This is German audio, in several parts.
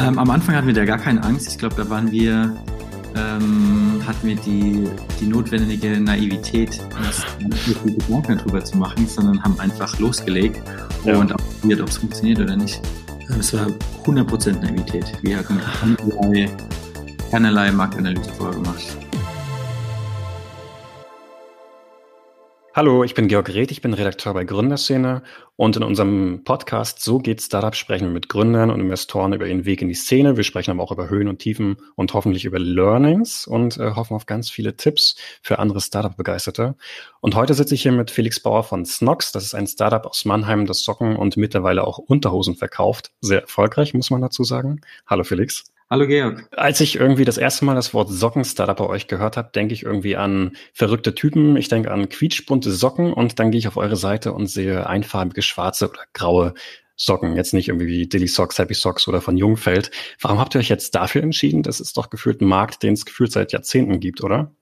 Ähm, am Anfang hatten wir da gar keine Angst. Ich glaube, da waren wir, ähm, hatten wir die, die notwendige Naivität, uns nicht viel Gedanken darüber zu machen, sondern haben einfach losgelegt ja. und probiert, ob es funktioniert oder nicht. Es war 100% Naivität. Wir hatten keinerlei, keinerlei Marktanalyse vorher gemacht. Hallo, ich bin Georg Reth, ich bin Redakteur bei Gründerszene und in unserem Podcast So geht Startup sprechen wir mit Gründern und Investoren über ihren Weg in die Szene. Wir sprechen aber auch über Höhen und Tiefen und hoffentlich über Learnings und äh, hoffen auf ganz viele Tipps für andere Startup-Begeisterte. Und heute sitze ich hier mit Felix Bauer von Snox. Das ist ein Startup aus Mannheim, das Socken und mittlerweile auch Unterhosen verkauft. Sehr erfolgreich, muss man dazu sagen. Hallo Felix. Hallo Georg. Als ich irgendwie das erste Mal das Wort Socken-Startup bei euch gehört habe, denke ich irgendwie an verrückte Typen, ich denke an quietschbunte Socken und dann gehe ich auf eure Seite und sehe einfarbige schwarze oder graue Socken. Jetzt nicht irgendwie wie Dilly Socks, Happy Socks oder von Jungfeld. Warum habt ihr euch jetzt dafür entschieden? Das ist doch gefühlt ein Markt, den es gefühlt seit Jahrzehnten gibt, oder?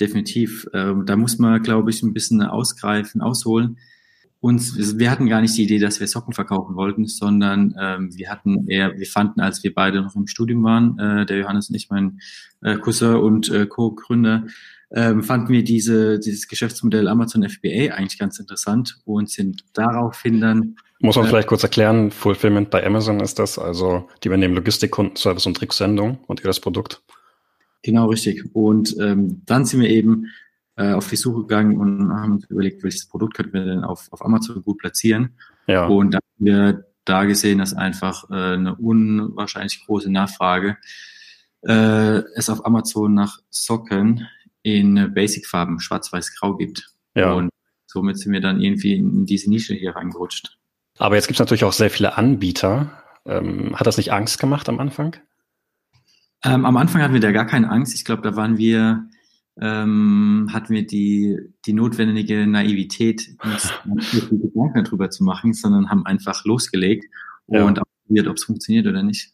Definitiv. Ähm, da muss man, glaube ich, ein bisschen ausgreifen, ausholen uns, wir hatten gar nicht die Idee, dass wir Socken verkaufen wollten, sondern ähm, wir hatten eher, wir fanden, als wir beide noch im Studium waren, äh, der Johannes und ich, mein äh, Cousin und äh, Co-Gründer, ähm, fanden wir diese, dieses Geschäftsmodell Amazon FBA eigentlich ganz interessant und sind daraufhin dann muss man äh, vielleicht kurz erklären, Fulfillment bei Amazon ist das, also die übernehmen Logistik, Kundenservice und Tricksendung und ihr das Produkt. Genau, richtig. Und ähm, dann sind wir eben äh, auf die Suche gegangen und haben uns überlegt, welches Produkt könnten wir denn auf, auf Amazon gut platzieren. Ja. Und dann haben wir da gesehen, dass einfach äh, eine unwahrscheinlich große Nachfrage äh, es auf Amazon nach Socken in Basic-Farben, schwarz-weiß-grau gibt. Ja. Und somit sind wir dann irgendwie in diese Nische hier reingerutscht. Aber jetzt gibt es natürlich auch sehr viele Anbieter. Ähm, hat das nicht Angst gemacht am Anfang? Ähm, am Anfang hatten wir da gar keine Angst. Ich glaube, da waren wir ähm, hatten wir die, die notwendige Naivität, nicht Gedanken darüber zu machen, sondern haben einfach losgelegt ja. und probiert, ob es funktioniert oder nicht.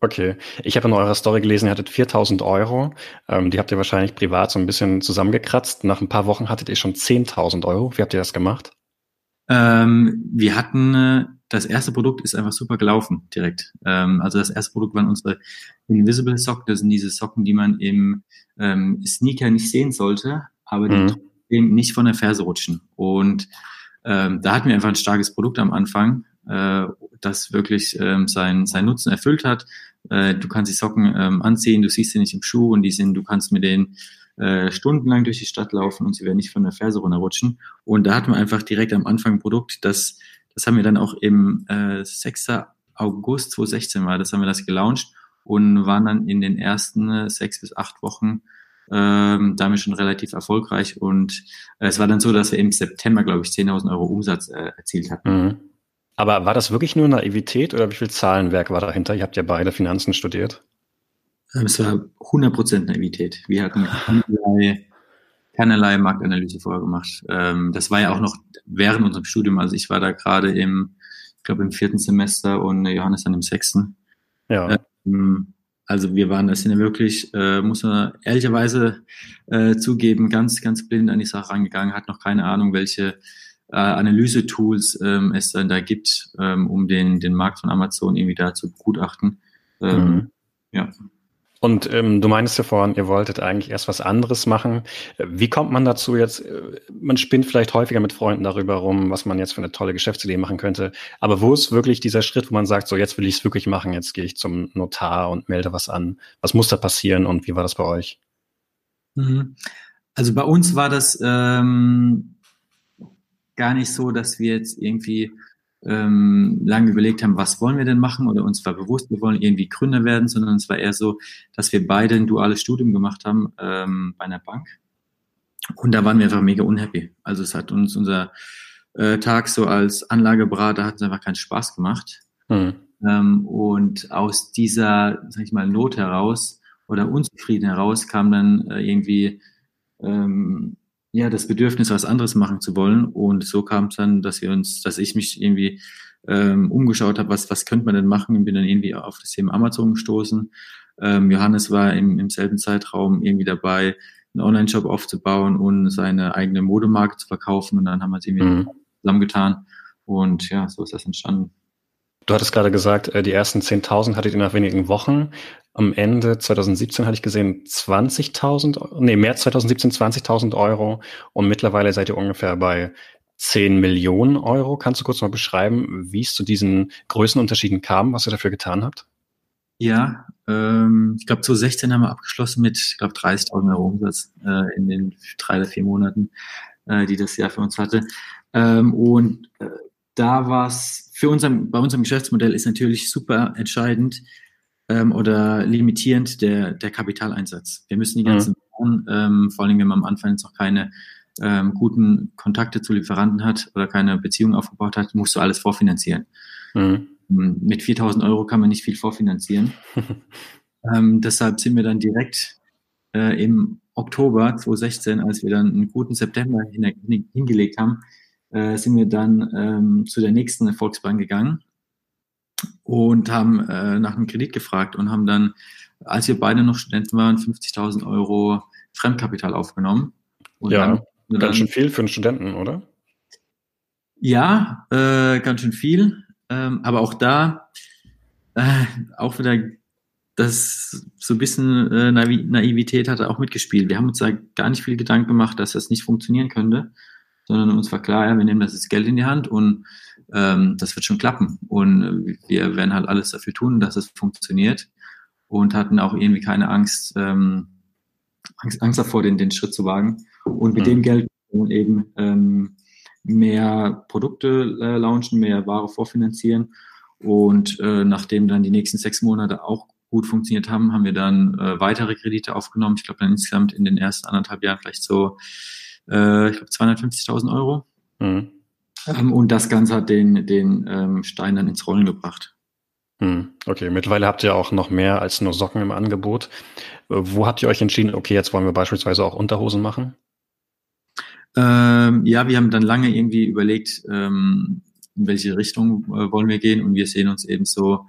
Okay, ich habe in eurer Story gelesen, ihr hattet 4000 Euro. Ähm, die habt ihr wahrscheinlich privat so ein bisschen zusammengekratzt. Nach ein paar Wochen hattet ihr schon 10.000 Euro. Wie habt ihr das gemacht? Ähm, wir hatten äh, das erste Produkt ist einfach super gelaufen direkt. Ähm, also das erste Produkt waren unsere Invisible Socken. Das sind diese Socken, die man im ähm, Sneaker nicht sehen sollte, aber die mhm. trotzdem nicht von der Ferse rutschen. Und ähm, da hatten wir einfach ein starkes Produkt am Anfang, äh, das wirklich ähm, sein, sein Nutzen erfüllt hat. Äh, du kannst die Socken ähm, anziehen, du siehst sie nicht im Schuh und die sind, du kannst mit denen äh, stundenlang durch die Stadt laufen und sie werden nicht von der Ferse runterrutschen. Und da hatten wir einfach direkt am Anfang ein Produkt, das das haben wir dann auch im äh, 6. August 2016 war, das haben wir das gelauncht und waren dann in den ersten äh, sechs bis acht Wochen ähm, damit schon relativ erfolgreich. Und äh, es war dann so, dass wir im September, glaube ich, 10.000 Euro Umsatz äh, erzielt hatten. Mhm. Aber war das wirklich nur Naivität oder wie viel Zahlenwerk war dahinter? Ihr habt ja beide Finanzen studiert. Ähm, es war 100% Naivität. Wir hatten keinerlei keinerlei Marktanalyse vorher gemacht. Ähm, das war ja auch noch während unserem Studium. Also ich war da gerade im, ich glaube im vierten Semester und Johannes dann im sechsten. Ja. Ähm, also wir waren, das sind ja wirklich, äh, muss man ehrlicherweise äh, zugeben, ganz, ganz blind an die Sache rangegangen, hat noch keine Ahnung, welche äh, Analyse-Tools ähm, es dann da gibt, ähm, um den, den Markt von Amazon irgendwie da zu begutachten. Ähm, mhm. Ja. Und ähm, du meinst ja vorhin, ihr wolltet eigentlich erst was anderes machen. Wie kommt man dazu jetzt? Äh, man spinnt vielleicht häufiger mit Freunden darüber rum, was man jetzt für eine tolle Geschäftsidee machen könnte. Aber wo ist wirklich dieser Schritt, wo man sagt, so jetzt will ich es wirklich machen, jetzt gehe ich zum Notar und melde was an. Was muss da passieren und wie war das bei euch? Mhm. Also bei uns war das ähm, gar nicht so, dass wir jetzt irgendwie ähm, lange überlegt haben, was wollen wir denn machen oder uns war bewusst, wir wollen irgendwie Gründer werden, sondern es war eher so, dass wir beide ein duales Studium gemacht haben ähm, bei einer Bank und da waren wir einfach mega unhappy. Also es hat uns unser äh, Tag so als Anlageberater hat uns einfach keinen Spaß gemacht mhm. ähm, und aus dieser, sag ich mal, Not heraus oder Unzufrieden heraus kam dann äh, irgendwie ähm, ja, das Bedürfnis, was anderes machen zu wollen. Und so kam es dann, dass wir uns, dass ich mich irgendwie ähm, umgeschaut habe, was, was könnte man denn machen und bin dann irgendwie auf das Thema Amazon gestoßen. Ähm, Johannes war im, im selben Zeitraum irgendwie dabei, einen Online-Shop aufzubauen und seine eigene Modemarke zu verkaufen. Und dann haben wir es irgendwie mhm. zusammengetan. Und ja, so ist das entstanden. Du hattest gerade gesagt, äh, die ersten 10.000 hattet ihr nach wenigen Wochen. Am Ende 2017 hatte ich gesehen 20.000, nee, März 2017 20.000 Euro und mittlerweile seid ihr ungefähr bei 10 Millionen Euro. Kannst du kurz mal beschreiben, wie es zu diesen Größenunterschieden kam, was ihr dafür getan habt? Ja, ähm, ich glaube, 2016 haben wir abgeschlossen mit, ich glaube, 30.000 Euro Umsatz äh, in den drei oder vier Monaten, äh, die das Jahr für uns hatte. Ähm, und äh, da war es für unserem, bei unserem Geschäftsmodell ist natürlich super entscheidend ähm, oder limitierend der, der Kapitaleinsatz. Wir müssen die ganzen, mhm. ähm, vor allem wenn man am Anfang jetzt noch keine ähm, guten Kontakte zu Lieferanten hat oder keine Beziehung aufgebaut hat, musst du alles vorfinanzieren. Mhm. Mit 4000 Euro kann man nicht viel vorfinanzieren. ähm, deshalb sind wir dann direkt äh, im Oktober 2016, als wir dann einen guten September hin, hingelegt haben, äh, sind wir dann ähm, zu der nächsten Volksbank gegangen und haben äh, nach einem Kredit gefragt und haben dann, als wir beide noch Studenten waren, 50.000 Euro Fremdkapital aufgenommen. Und ja, dann, ganz dann, schön viel für einen Studenten, oder? Ja, äh, ganz schön viel. Ähm, aber auch da, äh, auch wieder das so ein bisschen äh, Naivität hat er auch mitgespielt. Wir haben uns da gar nicht viel Gedanken gemacht, dass das nicht funktionieren könnte, sondern uns war klar, ja, wir nehmen das jetzt Geld in die Hand und ähm, das wird schon klappen. Und wir werden halt alles dafür tun, dass es funktioniert und hatten auch irgendwie keine Angst, ähm, Angst, Angst davor, den, den Schritt zu wagen. Und mit mhm. dem Geld eben ähm, mehr Produkte äh, launchen, mehr Ware vorfinanzieren. Und äh, nachdem dann die nächsten sechs Monate auch gut funktioniert haben, haben wir dann äh, weitere Kredite aufgenommen. Ich glaube dann insgesamt in den ersten anderthalb Jahren vielleicht so, äh, ich glaube 250.000 Euro. Mhm. Ähm, und das Ganze hat den, den ähm, Stein dann ins Rollen gebracht. Mhm. Okay, mittlerweile habt ihr auch noch mehr als nur Socken im Angebot. Äh, wo habt ihr euch entschieden, okay, jetzt wollen wir beispielsweise auch Unterhosen machen? Ähm, ja, wir haben dann lange irgendwie überlegt, ähm, in welche Richtung äh, wollen wir gehen und wir sehen uns eben so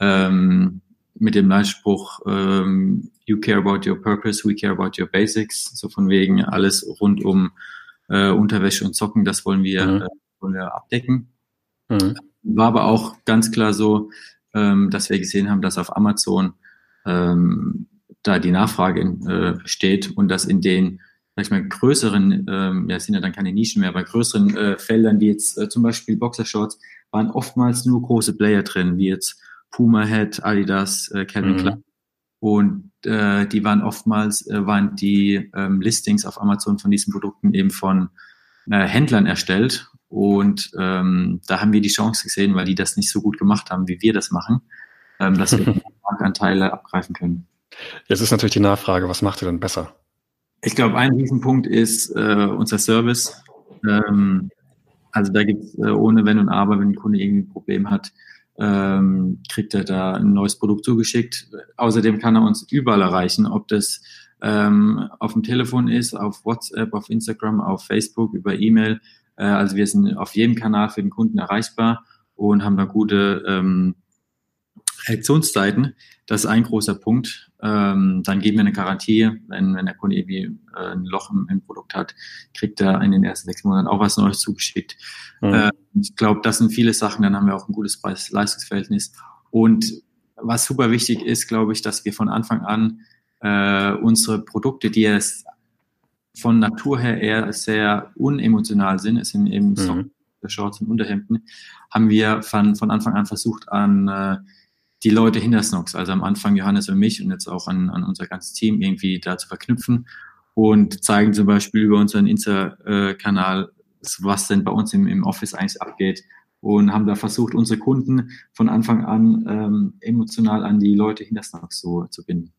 ähm, mit dem Leitspruch ähm, You care about your purpose, we care about your basics. So von wegen alles rund um äh, Unterwäsche und Socken, das wollen wir, mhm. äh, wollen wir abdecken. Mhm. War aber auch ganz klar so, ähm, dass wir gesehen haben, dass auf Amazon ähm, da die Nachfrage äh, steht und dass in den sag ich mal, größeren, ähm, ja, sind ja dann keine Nischen mehr, bei größeren äh, Feldern, wie jetzt äh, zum Beispiel Boxershorts, waren oftmals nur große Player drin, wie jetzt Puma Head, Adidas, äh, Calvin mhm. Klein. Und äh, die waren oftmals, äh, waren die ähm, Listings auf Amazon von diesen Produkten eben von äh, Händlern erstellt. Und ähm, da haben wir die Chance gesehen, weil die das nicht so gut gemacht haben, wie wir das machen, ähm, dass wir Marktanteile abgreifen können. Jetzt ist natürlich die Nachfrage, was macht ihr denn besser? Ich glaube, ein Riesenpunkt ist äh, unser Service. Ähm, also da gibt es äh, ohne Wenn und Aber, wenn ein Kunde irgendwie ein Problem hat, ähm, kriegt er da ein neues Produkt zugeschickt. Außerdem kann er uns überall erreichen, ob das ähm, auf dem Telefon ist, auf WhatsApp, auf Instagram, auf Facebook, über E-Mail. Äh, also wir sind auf jedem Kanal für den Kunden erreichbar und haben da gute ähm, Reaktionszeiten. Das ist ein großer Punkt. Ähm, dann geben wir eine Garantie, wenn, wenn der Kunde irgendwie äh, ein Loch im, im, Produkt hat, kriegt er in den ersten sechs Monaten auch was Neues zugeschickt. Mhm. Äh, ich glaube, das sind viele Sachen. Dann haben wir auch ein gutes Preis-Leistungsverhältnis. Und was super wichtig ist, glaube ich, dass wir von Anfang an äh, unsere Produkte, die es von Natur her eher sehr unemotional sind, es sind eben mhm. Shorts und Unterhemden, haben wir von, von Anfang an versucht, an äh, die Leute hinter Snox, also am Anfang Johannes und mich und jetzt auch an, an unser ganzes Team irgendwie da zu verknüpfen und zeigen zum Beispiel über unseren Insta-Kanal, was denn bei uns im, im Office eigentlich abgeht und haben da versucht, unsere Kunden von Anfang an ähm, emotional an die Leute hinter Snox so zu binden.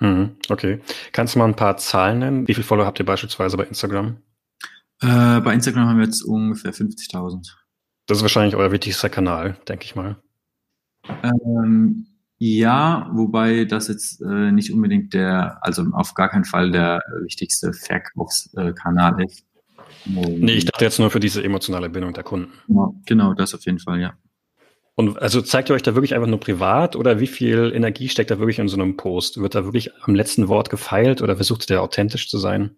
Mhm, okay. Kannst du mal ein paar Zahlen nennen? Wie viele Follower habt ihr beispielsweise bei Instagram? Äh, bei Instagram haben wir jetzt ungefähr 50.000. Das ist wahrscheinlich euer wichtigster Kanal, denke ich mal. Ähm, ja, wobei das jetzt äh, nicht unbedingt der, also auf gar keinen Fall der wichtigste Verkaufskanal ist. Nee, ich dachte jetzt nur für diese emotionale Bindung der Kunden. Ja, genau, das auf jeden Fall, ja. Und also zeigt ihr euch da wirklich einfach nur privat oder wie viel Energie steckt da wirklich in so einem Post? Wird da wirklich am letzten Wort gefeilt oder versucht der authentisch zu sein?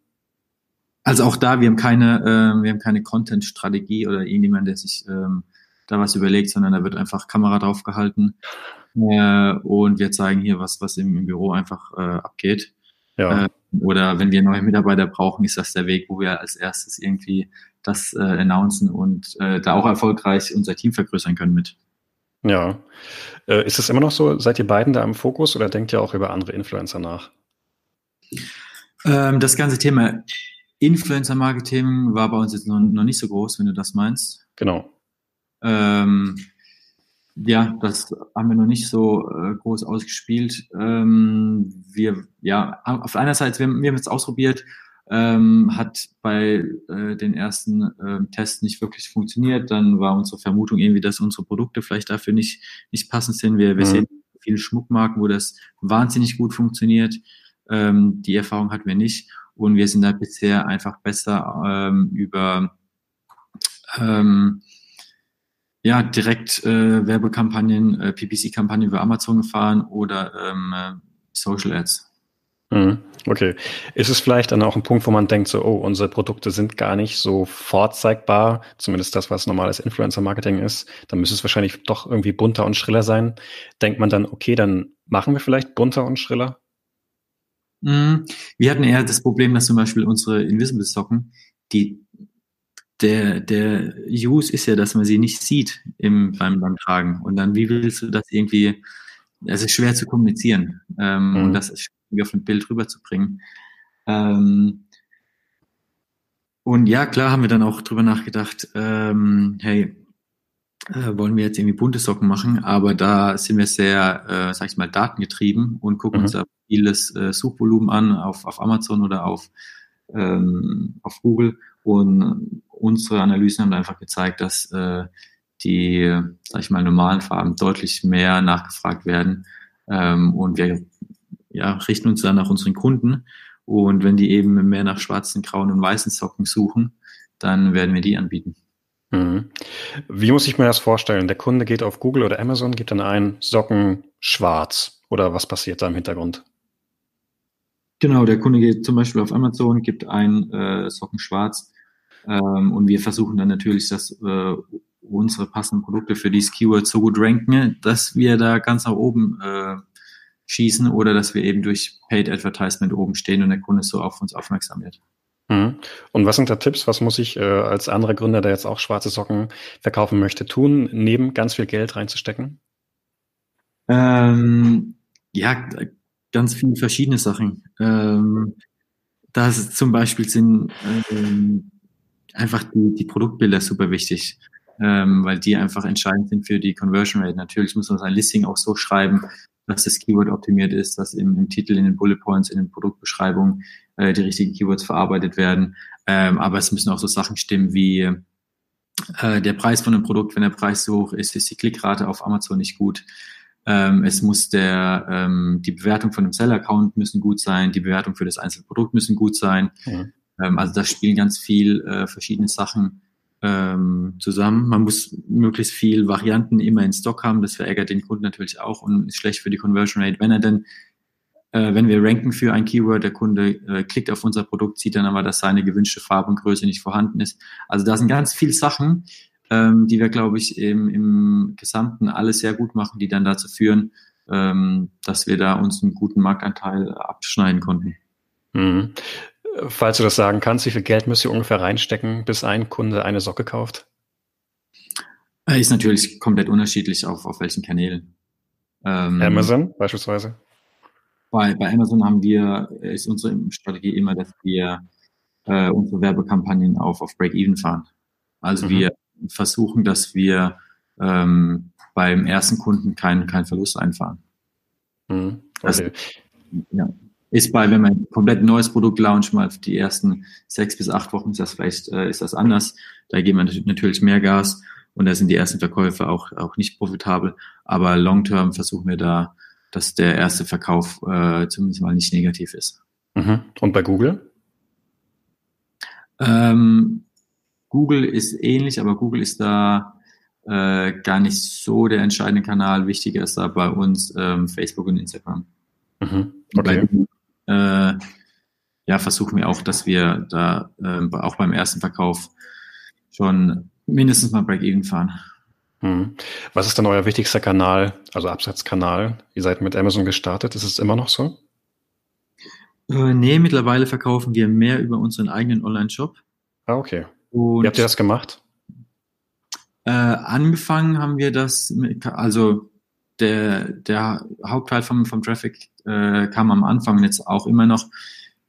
Also auch da, wir haben keine, äh, wir haben keine Content-Strategie oder irgendjemand, der sich ähm, da was überlegt, sondern da wird einfach Kamera drauf gehalten äh, und wir zeigen hier was, was im, im Büro einfach äh, abgeht. Ja. Äh, oder wenn wir neue Mitarbeiter brauchen, ist das der Weg, wo wir als erstes irgendwie das äh, announcen und äh, da auch erfolgreich unser Team vergrößern können mit. Ja. Äh, ist es immer noch so, seid ihr beiden da im Fokus oder denkt ihr auch über andere Influencer nach? Ähm, das ganze Thema Influencer-Marketing war bei uns jetzt noch, noch, nicht so groß, wenn du das meinst. Genau. Ähm, ja, das haben wir noch nicht so äh, groß ausgespielt. Ähm, wir, ja, auf einer Seite, wir, wir haben es ausprobiert, ähm, hat bei äh, den ersten äh, Tests nicht wirklich funktioniert. Dann war unsere Vermutung irgendwie, dass unsere Produkte vielleicht dafür nicht, nicht passend sind. Wir, wir mhm. sehen viele Schmuckmarken, wo das wahnsinnig gut funktioniert. Ähm, die Erfahrung hatten wir nicht. Und wir sind da bisher einfach besser ähm, über ähm, ja, direkt äh, Werbekampagnen, äh, PPC-Kampagnen über Amazon gefahren oder ähm, äh, Social Ads. Mhm. Okay. Ist es vielleicht dann auch ein Punkt, wo man denkt, so, oh, unsere Produkte sind gar nicht so vorzeigbar, zumindest das, was normales Influencer-Marketing ist, dann müsste es wahrscheinlich doch irgendwie bunter und schriller sein. Denkt man dann, okay, dann machen wir vielleicht bunter und schriller? Mhm. Wir hatten eher das Problem, dass zum Beispiel unsere Invisible-Socken, die der, der Use ist ja, dass man sie nicht sieht im, beim, beim Tragen. Und dann, wie willst du das irgendwie, es ist schwer zu kommunizieren ähm, mhm. und das ist schwierig auf ein Bild rüberzubringen. Ähm, und ja, klar haben wir dann auch drüber nachgedacht, ähm, hey, äh, wollen wir jetzt irgendwie bunte Socken machen, aber da sind wir sehr, äh, sag ich mal, datengetrieben und gucken mhm. uns da vieles äh, Suchvolumen an auf, auf Amazon oder auf, ähm, auf Google und unsere Analysen haben einfach gezeigt, dass äh, die, sag ich mal, normalen Farben deutlich mehr nachgefragt werden. Ähm, und wir ja, richten uns dann nach unseren Kunden. Und wenn die eben mehr nach schwarzen, grauen und weißen Socken suchen, dann werden wir die anbieten. Mhm. Wie muss ich mir das vorstellen? Der Kunde geht auf Google oder Amazon, gibt dann ein Socken schwarz. Oder was passiert da im Hintergrund? Genau, der Kunde geht zum Beispiel auf Amazon, gibt ein äh, Socken schwarz ähm, und wir versuchen dann natürlich, dass äh, unsere passenden Produkte für dieses Keyword so gut ranken, dass wir da ganz nach oben äh, schießen oder dass wir eben durch Paid Advertisement oben stehen und der Kunde so auf uns aufmerksam wird. Mhm. Und was sind da Tipps? Was muss ich äh, als anderer Gründer, der jetzt auch schwarze Socken verkaufen möchte, tun, neben ganz viel Geld reinzustecken? Ähm, ja, ganz viele verschiedene Sachen. Ähm, das zum Beispiel sind ähm, einfach die, die Produktbilder super wichtig, ähm, weil die einfach entscheidend sind für die Conversion Rate. Natürlich muss man sein Listing auch so schreiben, dass das Keyword optimiert ist, dass im, im Titel, in den Bullet Points, in den Produktbeschreibungen äh, die richtigen Keywords verarbeitet werden. Ähm, aber es müssen auch so Sachen stimmen wie äh, der Preis von einem Produkt, wenn der Preis so hoch ist, ist die Klickrate auf Amazon nicht gut. Ähm, es muss der, ähm, die Bewertung von einem Seller-Account müssen gut sein, die Bewertung für das einzelne Produkt müssen gut sein. Mhm. Ähm, also da spielen ganz viel äh, verschiedene Sachen ähm, zusammen. Man muss möglichst viel Varianten immer in Stock haben. Das verärgert den Kunden natürlich auch und ist schlecht für die Conversion Rate. Wenn er denn, äh, wenn wir ranken für ein Keyword, der Kunde äh, klickt auf unser Produkt, sieht dann aber, dass seine gewünschte Farbe und Größe nicht vorhanden ist. Also da sind ganz viele Sachen, ähm, die wir, glaube ich, im, im Gesamten alles sehr gut machen, die dann dazu führen, ähm, dass wir da uns einen guten Marktanteil abschneiden konnten. Mhm. Falls du das sagen kannst, wie viel Geld müsst ihr ungefähr reinstecken, bis ein Kunde eine Socke kauft? Äh, ist natürlich komplett unterschiedlich auf, auf welchen Kanälen. Ähm, Amazon beispielsweise? Bei, bei Amazon haben wir, ist unsere Strategie immer, dass wir äh, unsere Werbekampagnen auf, auf Break-Even fahren. Also mhm. wir versuchen, dass wir ähm, beim ersten Kunden keinen kein Verlust einfahren. Mhm. Okay. Das, ja ist bei, wenn man ein komplett neues Produkt launcht, mal die ersten sechs bis acht Wochen ist das vielleicht, äh, ist das anders. Da geben wir natürlich mehr Gas und da sind die ersten Verkäufe auch, auch nicht profitabel. Aber long term versuchen wir da, dass der erste Verkauf äh, zumindest mal nicht negativ ist. Mhm. Und bei Google? Ähm, Google ist ähnlich, aber Google ist da äh, gar nicht so der entscheidende Kanal. Wichtiger ist da bei uns ähm, Facebook und Instagram. Mhm. Okay. Bei äh, ja, versuchen wir auch, dass wir da äh, auch beim ersten Verkauf schon mindestens mal Break-Even fahren. Hm. Was ist denn euer wichtigster Kanal, also Absatzkanal? Ihr seid mit Amazon gestartet. Ist es immer noch so? Äh, nee, mittlerweile verkaufen wir mehr über unseren eigenen Online-Shop. Ah, okay. Und Wie habt ihr das gemacht? Äh, angefangen haben wir das, mit, also der, der Hauptteil vom, vom Traffic äh, kam am Anfang jetzt auch immer noch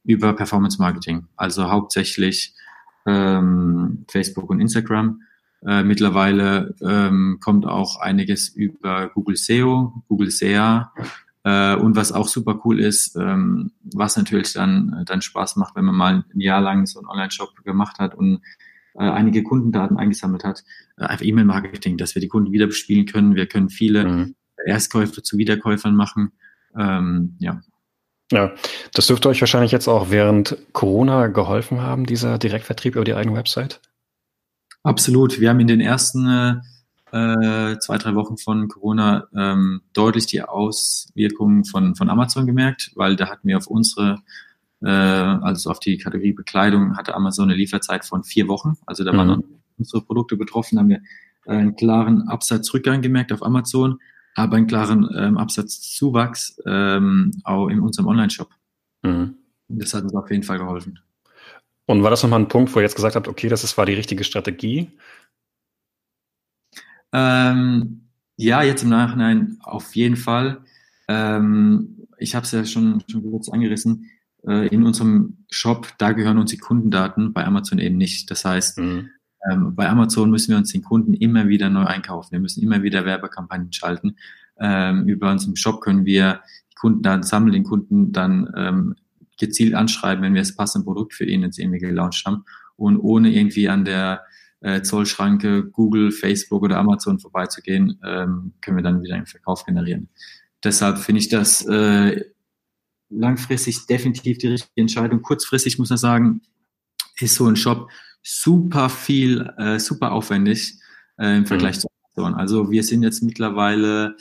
über Performance Marketing, also hauptsächlich ähm, Facebook und Instagram. Äh, mittlerweile ähm, kommt auch einiges über Google SEO, Google SEA. Äh, und was auch super cool ist, ähm, was natürlich dann, dann Spaß macht, wenn man mal ein Jahr lang so einen Online-Shop gemacht hat und äh, einige Kundendaten eingesammelt hat, äh, einfach E-Mail-Marketing, dass wir die Kunden wieder bespielen können. Wir können viele mhm. Erstkäufer zu Wiederkäufern machen. Ähm, ja. Ja, das dürfte euch wahrscheinlich jetzt auch während Corona geholfen haben, dieser Direktvertrieb über die eigene Website? Absolut. Wir haben in den ersten äh, zwei, drei Wochen von Corona ähm, deutlich die Auswirkungen von, von Amazon gemerkt, weil da hatten wir auf unsere, äh, also auf die Kategorie Bekleidung, hatte Amazon eine Lieferzeit von vier Wochen. Also da mhm. waren unsere Produkte betroffen, haben wir einen klaren Absatzrückgang gemerkt auf Amazon, aber einen klaren ähm, Absatzzuwachs ähm, auch in unserem Online-Shop. Mhm. Das hat uns auf jeden Fall geholfen. Und war das nochmal ein Punkt, wo ihr jetzt gesagt habt, okay, das ist, war die richtige Strategie? Ähm, ja, jetzt im Nachhinein auf jeden Fall. Ähm, ich habe es ja schon, schon kurz angerissen. Äh, in unserem Shop, da gehören uns die Kundendaten, bei Amazon eben nicht. Das heißt, mhm. Ähm, bei Amazon müssen wir uns den Kunden immer wieder neu einkaufen. Wir müssen immer wieder Werbekampagnen schalten. Ähm, über unseren Shop können wir die Kundendaten sammeln, den Kunden dann ähm, gezielt anschreiben, wenn wir das passende Produkt für ihn jetzt irgendwie gelauncht haben und ohne irgendwie an der äh, Zollschranke Google, Facebook oder Amazon vorbeizugehen, ähm, können wir dann wieder einen Verkauf generieren. Deshalb finde ich das äh, langfristig definitiv die richtige Entscheidung. Kurzfristig muss man sagen, ist so ein Shop super viel, äh, super aufwendig äh, im Vergleich mhm. zu Amazon. Also wir sind jetzt mittlerweile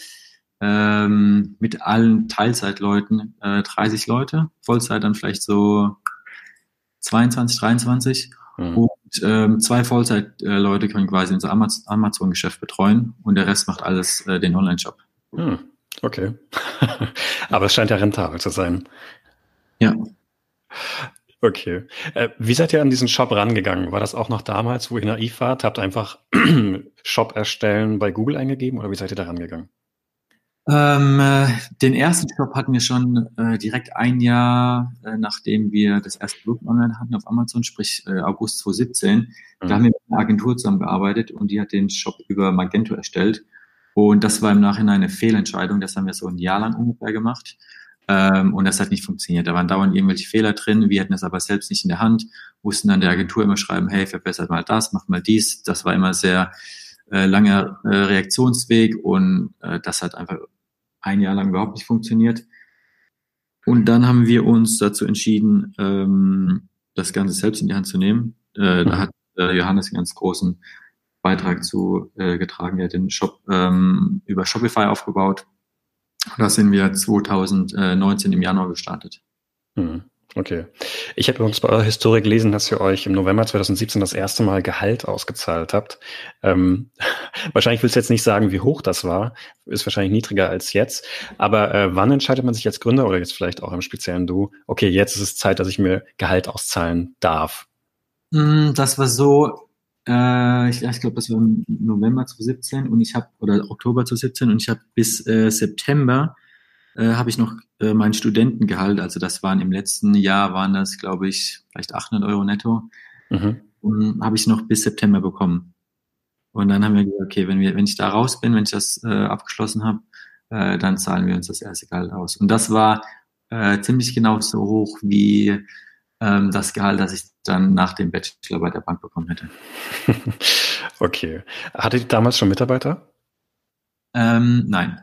ähm, mit allen Teilzeitleuten äh, 30 Leute, Vollzeit dann vielleicht so 22, 23 mhm. und ähm, zwei Vollzeitleute können quasi unser Amazon-Geschäft betreuen und der Rest macht alles äh, den Online-Shop. Mhm. Okay. Aber es scheint ja rentabel zu sein. Ja. Okay. Äh, wie seid ihr an diesen Shop rangegangen? War das auch noch damals, wo ihr naiv wart? Habt einfach Shop erstellen bei Google eingegeben oder wie seid ihr da rangegangen? Ähm, äh, den ersten Shop hatten wir schon äh, direkt ein Jahr, äh, nachdem wir das erste Produkt online hatten auf Amazon, sprich äh, August 2017. Mhm. Da haben wir mit einer Agentur zusammengearbeitet und die hat den Shop über Magento erstellt. Und das war im Nachhinein eine Fehlentscheidung. Das haben wir so ein Jahr lang ungefähr gemacht. Ähm, und das hat nicht funktioniert. Da waren dauernd irgendwelche Fehler drin. Wir hatten das aber selbst nicht in der Hand, mussten dann der Agentur immer schreiben, hey, verbessert mal das, mach mal dies. Das war immer sehr äh, langer äh, Reaktionsweg und äh, das hat einfach ein Jahr lang überhaupt nicht funktioniert. Und dann haben wir uns dazu entschieden, ähm, das Ganze selbst in die Hand zu nehmen. Äh, da hat äh, Johannes einen ganz großen Beitrag zu äh, getragen. Er hat den Shop ähm, über Shopify aufgebaut. Da sind wir 2019 im Januar gestartet. Mhm. Okay. Ich habe übrigens bei eurer Historie gelesen, dass ihr euch im November 2017 das erste Mal Gehalt ausgezahlt habt. Ähm, wahrscheinlich willst du jetzt nicht sagen, wie hoch das war. Ist wahrscheinlich niedriger als jetzt. Aber äh, wann entscheidet man sich als Gründer oder jetzt vielleicht auch im speziellen Du, okay, jetzt ist es Zeit, dass ich mir Gehalt auszahlen darf? Mm, das war so, äh, ich, ich glaube, das war im November 2017 und ich habe, oder Oktober 2017 und ich habe bis äh, September äh, habe ich noch äh, mein Studentengehalt, also das waren im letzten Jahr, waren das, glaube ich, vielleicht 800 Euro netto, mhm. habe ich noch bis September bekommen. Und dann haben wir gesagt, okay, wenn, wir, wenn ich da raus bin, wenn ich das äh, abgeschlossen habe, äh, dann zahlen wir uns das erste Gehalt aus. Und das war äh, ziemlich genau so hoch wie ähm, das Gehalt, das ich dann nach dem Bachelor bei der Bank bekommen hätte. okay. Hattet ihr damals schon Mitarbeiter? Ähm, nein.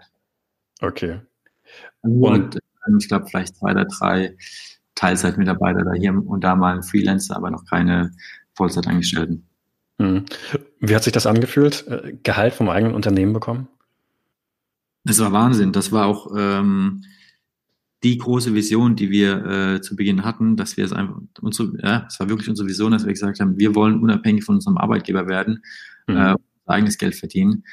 Okay. Und ähm, ich glaube, vielleicht zwei oder drei Teilzeitmitarbeiter da hier und da mal ein Freelancer, aber noch keine Vollzeitangestellten. Hm. Wie hat sich das angefühlt? Äh, Gehalt vom eigenen Unternehmen bekommen? Das war Wahnsinn. Das war auch ähm, die große Vision, die wir äh, zu Beginn hatten, dass wir es einfach, unsere, ja, es war wirklich unsere Vision, dass wir gesagt haben, wir wollen unabhängig von unserem Arbeitgeber werden, mhm. äh, eigenes Geld verdienen.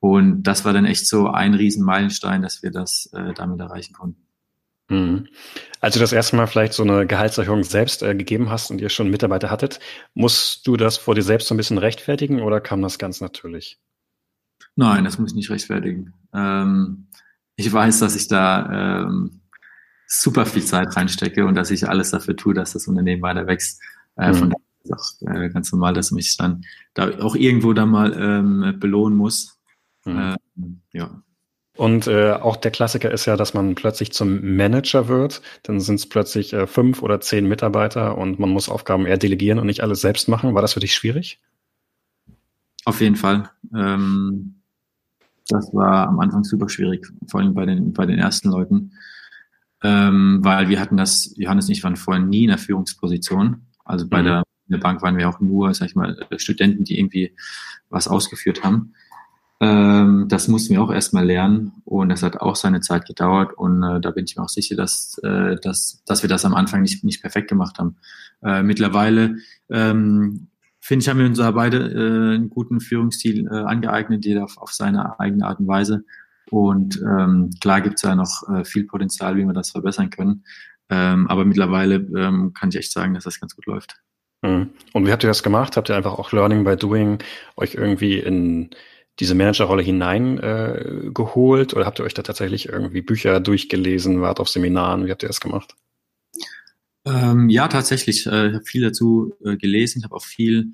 Und das war dann echt so ein Riesenmeilenstein, dass wir das äh, damit erreichen konnten. Mhm. Als du das erste Mal vielleicht so eine Gehaltserhöhung selbst äh, gegeben hast und ihr schon Mitarbeiter hattet, musst du das vor dir selbst so ein bisschen rechtfertigen oder kam das ganz natürlich? Nein, das muss ich nicht rechtfertigen. Ähm, ich weiß, dass ich da ähm, super viel Zeit reinstecke und dass ich alles dafür tue, dass das Unternehmen weiter wächst. Äh, mhm. Von daher ist es auch äh, ganz normal, dass mich dann da auch irgendwo dann mal ähm, belohnen muss. Mhm. Ähm, ja. Und äh, auch der Klassiker ist ja, dass man plötzlich zum Manager wird. Dann sind es plötzlich äh, fünf oder zehn Mitarbeiter und man muss Aufgaben eher delegieren und nicht alles selbst machen. War das für dich schwierig? Auf jeden Fall. Ähm, das war am Anfang super schwierig, vor allem bei den, bei den ersten Leuten, ähm, weil wir hatten das, Johannes und ich waren vorher nie in der Führungsposition. Also bei mhm. der, der Bank waren wir auch nur, sag ich mal, Studenten, die irgendwie was ausgeführt haben. Ähm, das mussten wir auch erstmal lernen und das hat auch seine Zeit gedauert und äh, da bin ich mir auch sicher, dass, äh, dass, dass wir das am Anfang nicht, nicht perfekt gemacht haben. Äh, mittlerweile ähm, finde ich, haben wir uns da beide äh, einen guten Führungsstil äh, angeeignet, jeder auf, auf seine eigene Art und Weise. Und ähm, klar gibt es da noch äh, viel Potenzial, wie wir das verbessern können. Ähm, aber mittlerweile ähm, kann ich echt sagen, dass das ganz gut läuft. Mhm. Und wie habt ihr das gemacht? Habt ihr einfach auch Learning by Doing euch irgendwie in diese Managerrolle hineingeholt äh, oder habt ihr euch da tatsächlich irgendwie Bücher durchgelesen, wart auf Seminaren? Wie habt ihr das gemacht? Ähm, ja, tatsächlich. Äh, ich habe viel dazu äh, gelesen. Ich habe auch viel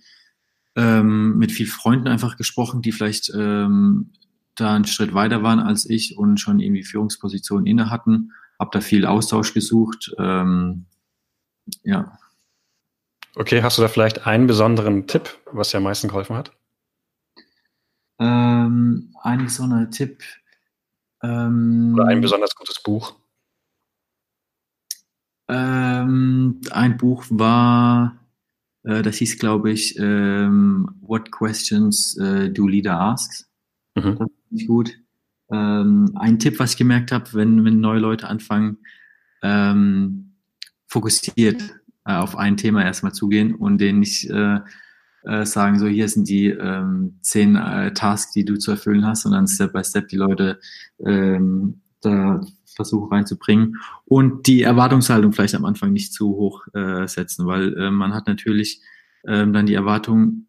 ähm, mit vielen Freunden einfach gesprochen, die vielleicht ähm, da einen Schritt weiter waren als ich und schon irgendwie Führungspositionen inne hatten. Habe da viel Austausch gesucht. Ähm, ja. Okay, hast du da vielleicht einen besonderen Tipp, was dir am meisten geholfen hat? Ähm, ein besonderer Tipp. Ähm, Oder ein besonders gutes Buch. Ähm, ein Buch war, äh, das hieß, glaube ich, ähm, What Questions äh, Do Leader Ask. Mhm. Das finde ich gut. Ähm, ein Tipp, was ich gemerkt habe, wenn, wenn neue Leute anfangen, ähm, fokussiert äh, auf ein Thema erstmal zugehen und denen nicht äh, äh, sagen, so hier sind die ähm, zehn äh, Tasks, die du zu erfüllen hast, sondern Step by Step die Leute ähm, da versuchen reinzubringen und die Erwartungshaltung vielleicht am Anfang nicht zu hoch äh, setzen, weil äh, man hat natürlich ähm, dann die Erwartung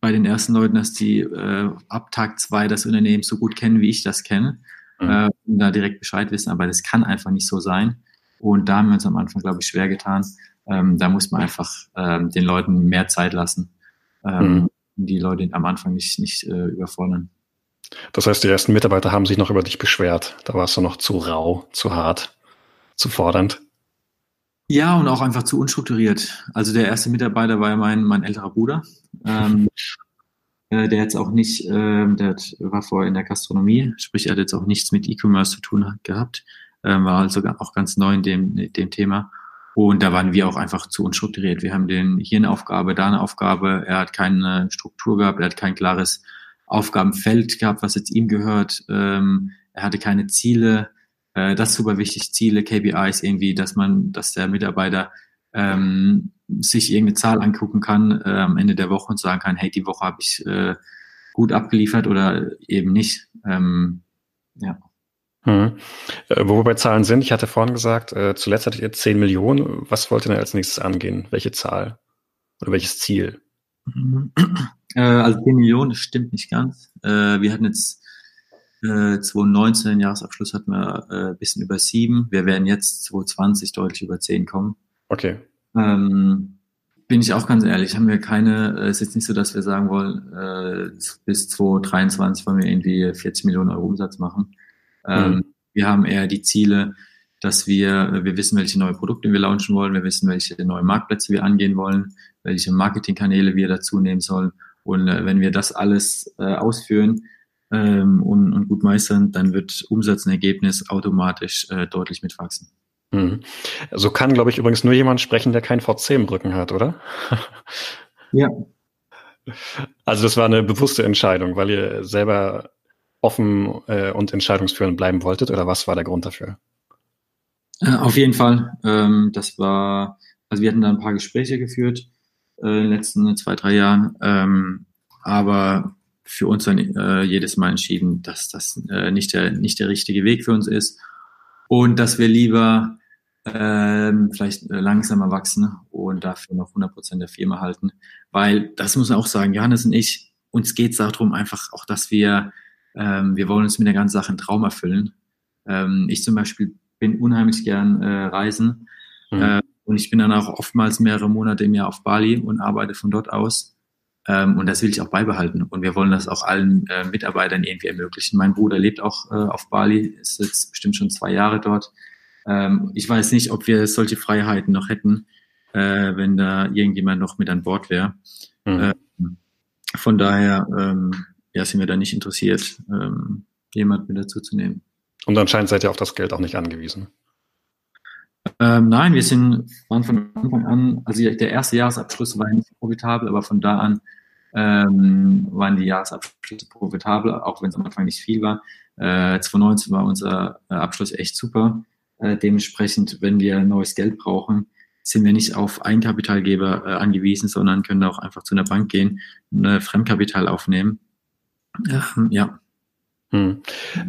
bei den ersten Leuten, dass die äh, ab Tag zwei das Unternehmen so gut kennen, wie ich das kenne, mhm. äh, und da direkt Bescheid wissen, aber das kann einfach nicht so sein. Und da haben wir uns am Anfang, glaube ich, schwer getan. Ähm, da muss man einfach ähm, den Leuten mehr Zeit lassen ähm, mhm. die Leute am Anfang nicht, nicht äh, überfordern. Das heißt, die ersten Mitarbeiter haben sich noch über dich beschwert. Da warst du noch zu rau, zu hart, zu fordernd. Ja, und auch einfach zu unstrukturiert. Also der erste Mitarbeiter war ja mein, mein älterer Bruder. Ähm, äh, der jetzt auch nicht, äh, der hat, war vorher in der Gastronomie, sprich, er hat jetzt auch nichts mit E-Commerce zu tun gehabt, äh, war also auch ganz neu in dem, dem Thema. Und da waren wir auch einfach zu unstrukturiert. Wir haben den hier eine Aufgabe, da eine Aufgabe. Er hat keine Struktur gehabt, er hat kein klares Aufgabenfeld gehabt, was jetzt ihm gehört. Ähm, er hatte keine Ziele. Äh, das ist super wichtig, Ziele, KPIs irgendwie, dass man, dass der Mitarbeiter ähm, sich irgendeine Zahl angucken kann äh, am Ende der Woche und sagen kann, hey, die Woche habe ich äh, gut abgeliefert oder eben nicht. Ähm, ja. Hm. Äh, wo wir bei Zahlen sind, ich hatte vorhin gesagt, äh, zuletzt hattet ihr 10 Millionen. Was wollt ihr denn als nächstes angehen? Welche Zahl? Oder welches Ziel? Äh, also 10 Millionen, das stimmt nicht ganz. Äh, wir hatten jetzt äh, 2019, Jahresabschluss hatten wir äh, bisschen über 7. Wir werden jetzt 2020 deutlich über 10 kommen. Okay. Ähm, bin ich auch ganz ehrlich, haben wir keine, es äh, ist jetzt nicht so, dass wir sagen wollen, äh, bis 2023 wollen wir irgendwie 40 Millionen Euro Umsatz machen. Ähm, mhm. Wir haben eher die Ziele, dass wir, wir wissen, welche neue Produkte wir launchen wollen, wir wissen, welche neue Marktplätze wir angehen wollen, welche Marketingkanäle wir dazu nehmen sollen. Und äh, wenn wir das alles äh, ausführen ähm, und, und, gut meistern, dann wird Umsatz und Ergebnis automatisch äh, deutlich mitwachsen. Mhm. So kann, glaube ich, übrigens nur jemand sprechen, der kein VC im Rücken hat, oder? ja. Also das war eine bewusste Entscheidung, weil ihr selber offen äh, und entscheidungsführend bleiben wolltet oder was war der Grund dafür? Äh, auf jeden Fall. Ähm, das war, also wir hatten da ein paar Gespräche geführt äh, in den letzten zwei, drei Jahren. Ähm, aber für uns dann äh, jedes Mal entschieden, dass das äh, nicht, der, nicht der richtige Weg für uns ist und dass wir lieber ähm, vielleicht äh, langsamer wachsen und dafür noch 100 Prozent der Firma halten. Weil, das muss man auch sagen, Johannes und ich, uns geht es darum einfach auch, dass wir, ähm, wir wollen uns mit der ganzen Sache einen Traum erfüllen. Ähm, ich zum Beispiel bin unheimlich gern äh, reisen mhm. äh, und ich bin dann auch oftmals mehrere Monate im Jahr auf Bali und arbeite von dort aus. Ähm, und das will ich auch beibehalten. Und wir wollen das auch allen äh, Mitarbeitern irgendwie ermöglichen. Mein Bruder lebt auch äh, auf Bali, ist jetzt bestimmt schon zwei Jahre dort. Ähm, ich weiß nicht, ob wir solche Freiheiten noch hätten, äh, wenn da irgendjemand noch mit an Bord wäre. Mhm. Ähm, von daher ähm, ja, sind wir da nicht interessiert, ähm, jemand mit dazu zu nehmen. Und anscheinend seid ihr auf das Geld auch nicht angewiesen. Ähm, nein, wir sind waren von Anfang an, also der erste Jahresabschluss war nicht profitabel, aber von da an ähm, waren die Jahresabschlüsse profitabel, auch wenn es am Anfang nicht viel war. Äh, 2019 war unser äh, Abschluss echt super. Äh, dementsprechend, wenn wir neues Geld brauchen, sind wir nicht auf Eigenkapitalgeber äh, angewiesen, sondern können auch einfach zu einer Bank gehen, ein Fremdkapital aufnehmen. Ähm, ja. Hm.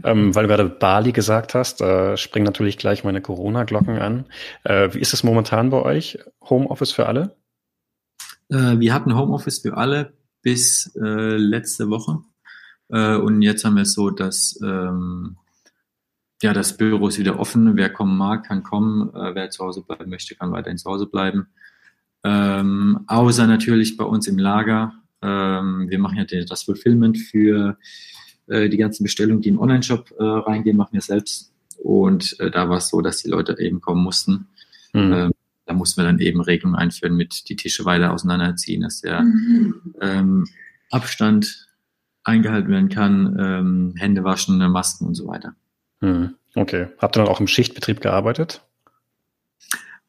Ähm, weil du gerade Bali gesagt hast, da springen natürlich gleich meine Corona-Glocken an. Äh, wie ist es momentan bei euch? Homeoffice für alle? Äh, wir hatten Homeoffice für alle bis äh, letzte Woche. Äh, und jetzt haben wir es so, dass ähm, ja, das Büro ist wieder offen. Wer kommen mag, kann kommen. Äh, wer zu Hause bleiben möchte, kann weiterhin zu Hause bleiben. Ähm, außer natürlich bei uns im Lager. Ähm, wir machen ja das Fulfillment für äh, die ganzen Bestellungen, die im Online-Shop äh, reingehen, machen wir selbst. Und äh, da war es so, dass die Leute eben kommen mussten. Mhm. Ähm, da mussten wir dann eben Regelungen einführen mit die Tische weiter auseinanderziehen, dass der mhm. ähm, Abstand eingehalten werden kann, ähm, Hände waschen, Masken und so weiter. Mhm. Okay. Habt ihr dann auch im Schichtbetrieb gearbeitet?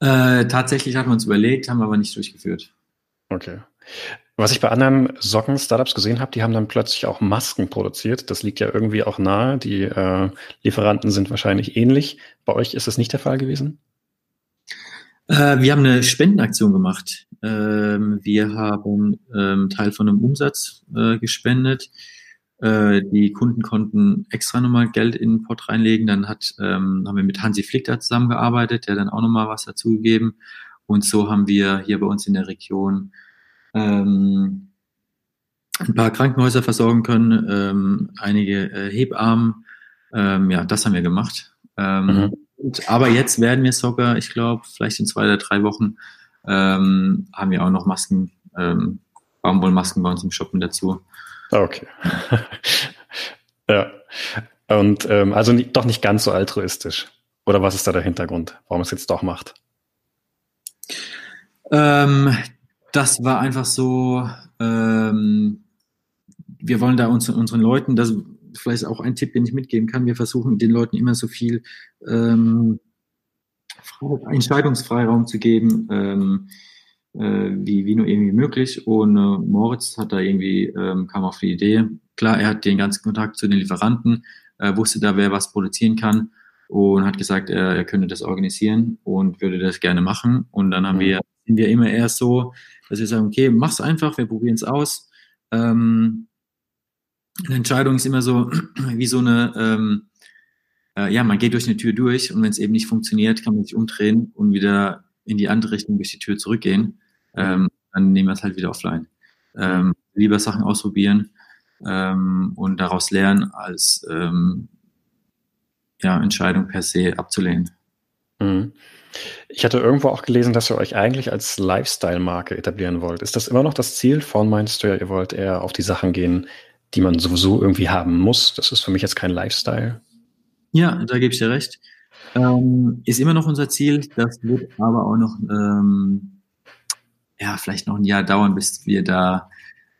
Äh, tatsächlich haben wir uns überlegt, haben wir aber nicht durchgeführt. Okay. Was ich bei anderen Socken-Startups gesehen habe, die haben dann plötzlich auch Masken produziert. Das liegt ja irgendwie auch nahe. Die äh, Lieferanten sind wahrscheinlich ähnlich. Bei euch ist das nicht der Fall gewesen? Äh, wir haben eine Spendenaktion gemacht. Ähm, wir haben ähm, Teil von einem Umsatz äh, gespendet. Äh, die Kunden konnten extra nochmal Geld in den Pot reinlegen. Dann hat, ähm, haben wir mit Hansi Flick da zusammengearbeitet, der dann auch nochmal was dazugegeben. Und so haben wir hier bei uns in der Region ähm, ein paar Krankenhäuser versorgen können, ähm, einige äh, Hebammen. Ähm, ja, das haben wir gemacht. Ähm, mhm. Und, aber jetzt werden wir sogar, ich glaube, vielleicht in zwei oder drei Wochen ähm, haben wir auch noch Masken, ähm, Baumwollmasken bei uns im Shop mit dazu. Okay. ja. Und also doch nicht ganz so altruistisch. Oder was ist da der Hintergrund, warum es jetzt doch macht? Ähm, das war einfach so, ähm, wir wollen da uns, unseren Leuten, das vielleicht auch ein Tipp, den ich mitgeben kann. Wir versuchen den Leuten immer so viel ähm, Entscheidungsfreiraum zu geben, ähm, äh, wie, wie nur irgendwie möglich. Und äh, Moritz hat da irgendwie, ähm, kam auf die Idee. Klar, er hat den ganzen Kontakt zu den Lieferanten, äh, wusste da, wer was produzieren kann und hat gesagt, er, er könnte das organisieren und würde das gerne machen. Und dann haben mhm. wir, sind wir immer erst so, dass wir sagen, okay, mach's einfach, wir probieren es aus. Ähm, eine Entscheidung ist immer so wie so eine, ähm, äh, ja, man geht durch eine Tür durch und wenn es eben nicht funktioniert, kann man sich umdrehen und wieder in die andere Richtung durch die Tür zurückgehen. Ähm, dann nehmen wir es halt wieder offline. Ähm, lieber Sachen ausprobieren ähm, und daraus lernen, als ähm, ja, Entscheidung per se abzulehnen. Mhm. Ich hatte irgendwo auch gelesen, dass ihr euch eigentlich als Lifestyle-Marke etablieren wollt. Ist das immer noch das Ziel von ja, ihr wollt eher auf die Sachen gehen, die man sowieso irgendwie haben muss. Das ist für mich jetzt kein Lifestyle. Ja, da gebe ich dir recht. Ähm, ist immer noch unser Ziel. Das wird aber auch noch, ähm, ja, vielleicht noch ein Jahr dauern, bis wir da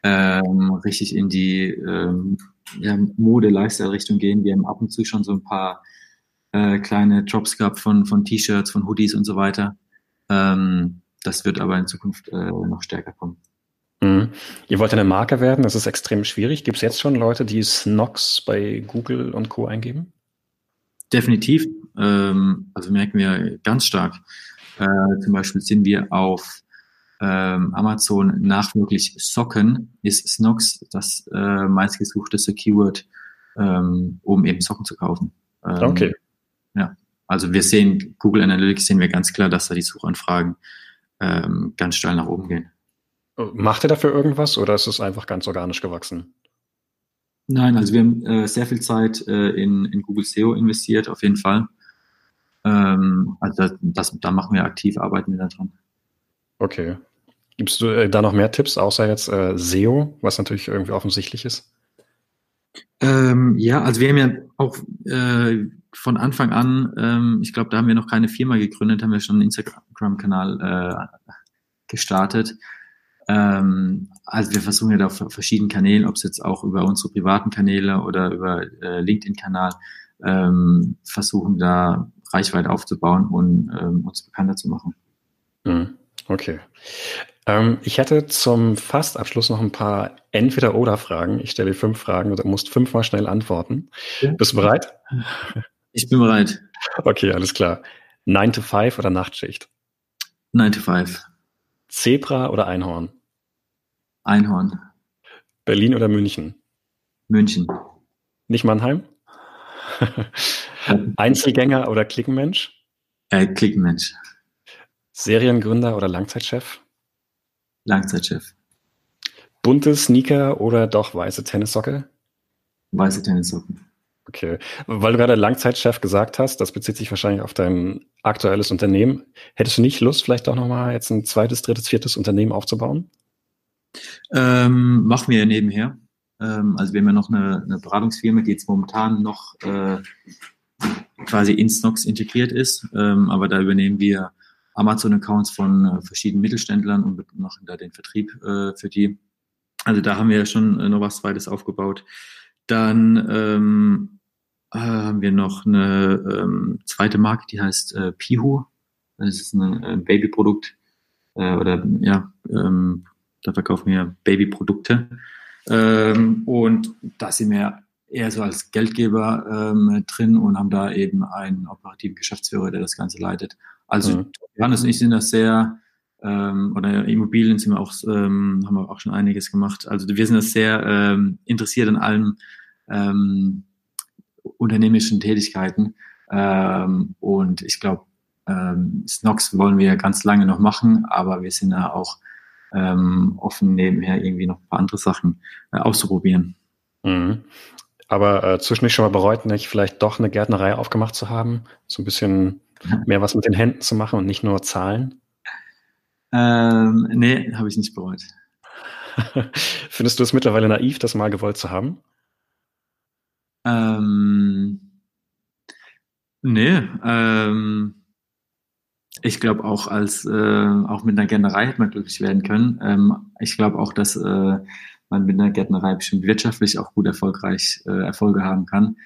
ähm, richtig in die ähm, ja, Mode-Lifestyle-Richtung gehen. Wir haben ab und zu schon so ein paar äh, kleine Drops gehabt von, von T-Shirts, von Hoodies und so weiter. Ähm, das wird aber in Zukunft äh, noch stärker kommen. Mhm. Ihr wollt eine Marke werden, das ist extrem schwierig. Gibt es jetzt schon Leute, die Snox bei Google und Co. eingeben? Definitiv. Ähm, also merken wir ganz stark. Äh, zum Beispiel sind wir auf ähm, Amazon nach wirklich Socken ist Snox das äh, meistgesuchteste Keyword, ähm, um eben Socken zu kaufen. Ähm, okay. Ja, also wir sehen, Google Analytics sehen wir ganz klar, dass da die Suchanfragen ähm, ganz steil nach oben gehen. Macht ihr dafür irgendwas oder ist es einfach ganz organisch gewachsen? Nein, also wir haben äh, sehr viel Zeit äh, in, in Google SEO investiert, auf jeden Fall. Ähm, also das, das, da machen wir aktiv, arbeiten wir da dran. Okay. Gibst du äh, da noch mehr Tipps, außer jetzt äh, SEO, was natürlich irgendwie offensichtlich ist? Ähm, ja, also wir haben ja auch äh, von Anfang an, ähm, ich glaube, da haben wir noch keine Firma gegründet, haben wir schon einen Instagram-Kanal äh, gestartet. Ähm, also wir versuchen ja auf verschiedenen Kanälen, ob es jetzt auch über unsere privaten Kanäle oder über äh, LinkedIn-Kanal, ähm, versuchen da Reichweite aufzubauen und ähm, uns bekannter zu machen. Mhm. Okay. Ähm, ich hätte zum Fastabschluss noch ein paar Entweder-Oder-Fragen. Ich stelle dir fünf Fragen und du musst fünfmal schnell antworten. Ja. Bist du bereit? Ich bin bereit. Okay, alles klar. 9 to 5 oder Nachtschicht? 9 to 5. Zebra oder Einhorn? Einhorn. Berlin oder München? München. Nicht Mannheim? Einzelgänger oder Klickenmensch? Äh, Klickenmensch. Seriengründer oder Langzeitchef? Langzeitchef. Bunte Sneaker oder doch weiße Tennissocke? Weiße Tennissocken. Okay. Weil du gerade Langzeitchef gesagt hast, das bezieht sich wahrscheinlich auf dein aktuelles Unternehmen. Hättest du nicht Lust, vielleicht auch nochmal jetzt ein zweites, drittes, viertes Unternehmen aufzubauen? Ähm, machen wir ja nebenher. Ähm, also wir haben ja noch eine, eine Beratungsfirma, die jetzt momentan noch äh, quasi in Snox integriert ist. Ähm, aber da übernehmen wir Amazon-Accounts von äh, verschiedenen Mittelständlern und machen da den Vertrieb äh, für die. Also da haben wir ja schon äh, noch was Zweites aufgebaut. Dann ähm, äh, haben wir noch eine ähm, zweite Marke, die heißt äh, Pihu. Das ist ein, ein Babyprodukt äh, oder ja, ähm, da verkaufen wir Babyprodukte. Ähm, und da sind wir eher so als Geldgeber ähm, drin und haben da eben einen operativen Geschäftsführer, der das Ganze leitet. Also mhm. Johannes und ich sind das sehr, ähm, oder Immobilien sind wir auch, ähm, haben wir auch schon einiges gemacht. Also wir sind das sehr ähm, interessiert an allem ähm, unternehmerischen Tätigkeiten. Ähm, und ich glaube, ähm, Snox wollen wir ganz lange noch machen, aber wir sind da auch ähm, offen nebenher irgendwie noch ein paar andere Sachen äh, auszuprobieren. Mhm. Aber äh, zwischendurch schon mal bereut, nicht vielleicht doch eine Gärtnerei aufgemacht zu haben, so ein bisschen mehr was mit den Händen zu machen und nicht nur Zahlen? Ähm, nee, habe ich nicht bereut. Findest du es mittlerweile naiv, das mal gewollt zu haben? Ähm, nee, ähm, ich glaube auch als äh, auch mit einer Gärtnerei hätte man glücklich werden können. Ähm, ich glaube auch, dass äh, man mit einer Gärtnerei bestimmt wirtschaftlich auch gut erfolgreich äh, Erfolge haben kann.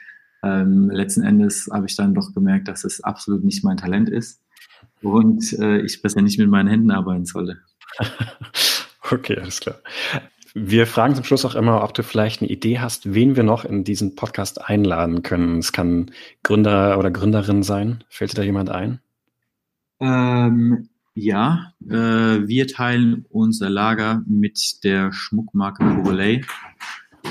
Ähm, letzten Endes habe ich dann doch gemerkt, dass es absolut nicht mein Talent ist und äh, ich besser nicht mit meinen Händen arbeiten sollte. okay, alles klar. Wir fragen zum Schluss auch immer, ob du vielleicht eine Idee hast, wen wir noch in diesen Podcast einladen können. Es kann Gründer oder Gründerin sein. Fällt dir da jemand ein? Ähm, ja, äh, wir teilen unser Lager mit der Schmuckmarke Courley.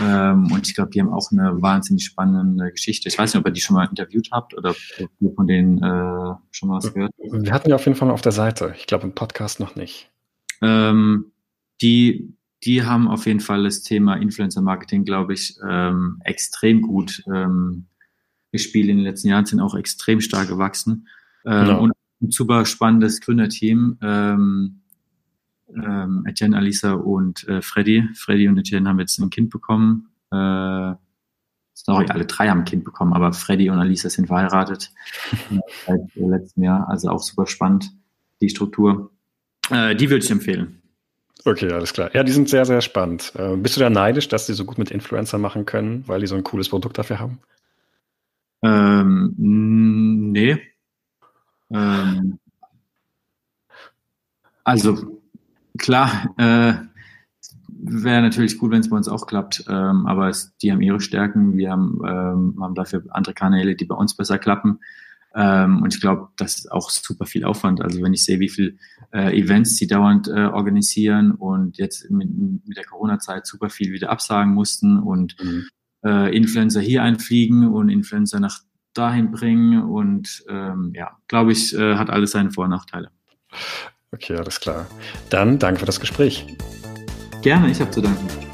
Ähm, und ich glaube, die haben auch eine wahnsinnig spannende Geschichte. Ich weiß nicht, ob ihr die schon mal interviewt habt oder ob ihr von denen äh, schon mal was gehört Wir hatten die auf jeden Fall auf der Seite. Ich glaube, im Podcast noch nicht. Ähm, die, die haben auf jeden Fall das Thema Influencer Marketing, glaube ich, ähm, extrem gut ähm, gespielt in den letzten Jahren, sind auch extrem stark gewachsen. Ähm, genau. Und ein super spannendes Gründerteam. Ähm, ähm, Etienne, Alisa und äh, Freddy. Freddy und Etienne haben jetzt ein Kind bekommen. Äh, sorry, alle drei haben ein Kind bekommen, aber Freddy und Alisa sind verheiratet äh, seit letztem Jahr. Also auch super spannend, die Struktur. Äh, die würde ich empfehlen. Okay, alles klar. Ja, die sind sehr, sehr spannend. Äh, bist du da neidisch, dass die so gut mit Influencern machen können, weil die so ein cooles Produkt dafür haben? Ähm, nee, ähm, also klar, äh, wäre natürlich gut, wenn es bei uns auch klappt, ähm, aber es, die haben ihre Stärken, wir haben, ähm, haben dafür andere Kanäle, die bei uns besser klappen. Ähm, und ich glaube, das ist auch super viel Aufwand. Also wenn ich sehe, wie viel äh, Events sie dauernd äh, organisieren und jetzt mit, mit der Corona-Zeit super viel wieder absagen mussten und mhm. äh, Influencer hier einfliegen und Influencer nach dahin bringen und ähm, ja, glaube ich, äh, hat alles seine Vor- und Nachteile. Okay, alles klar. Dann danke für das Gespräch. Gerne, ich habe zu danken.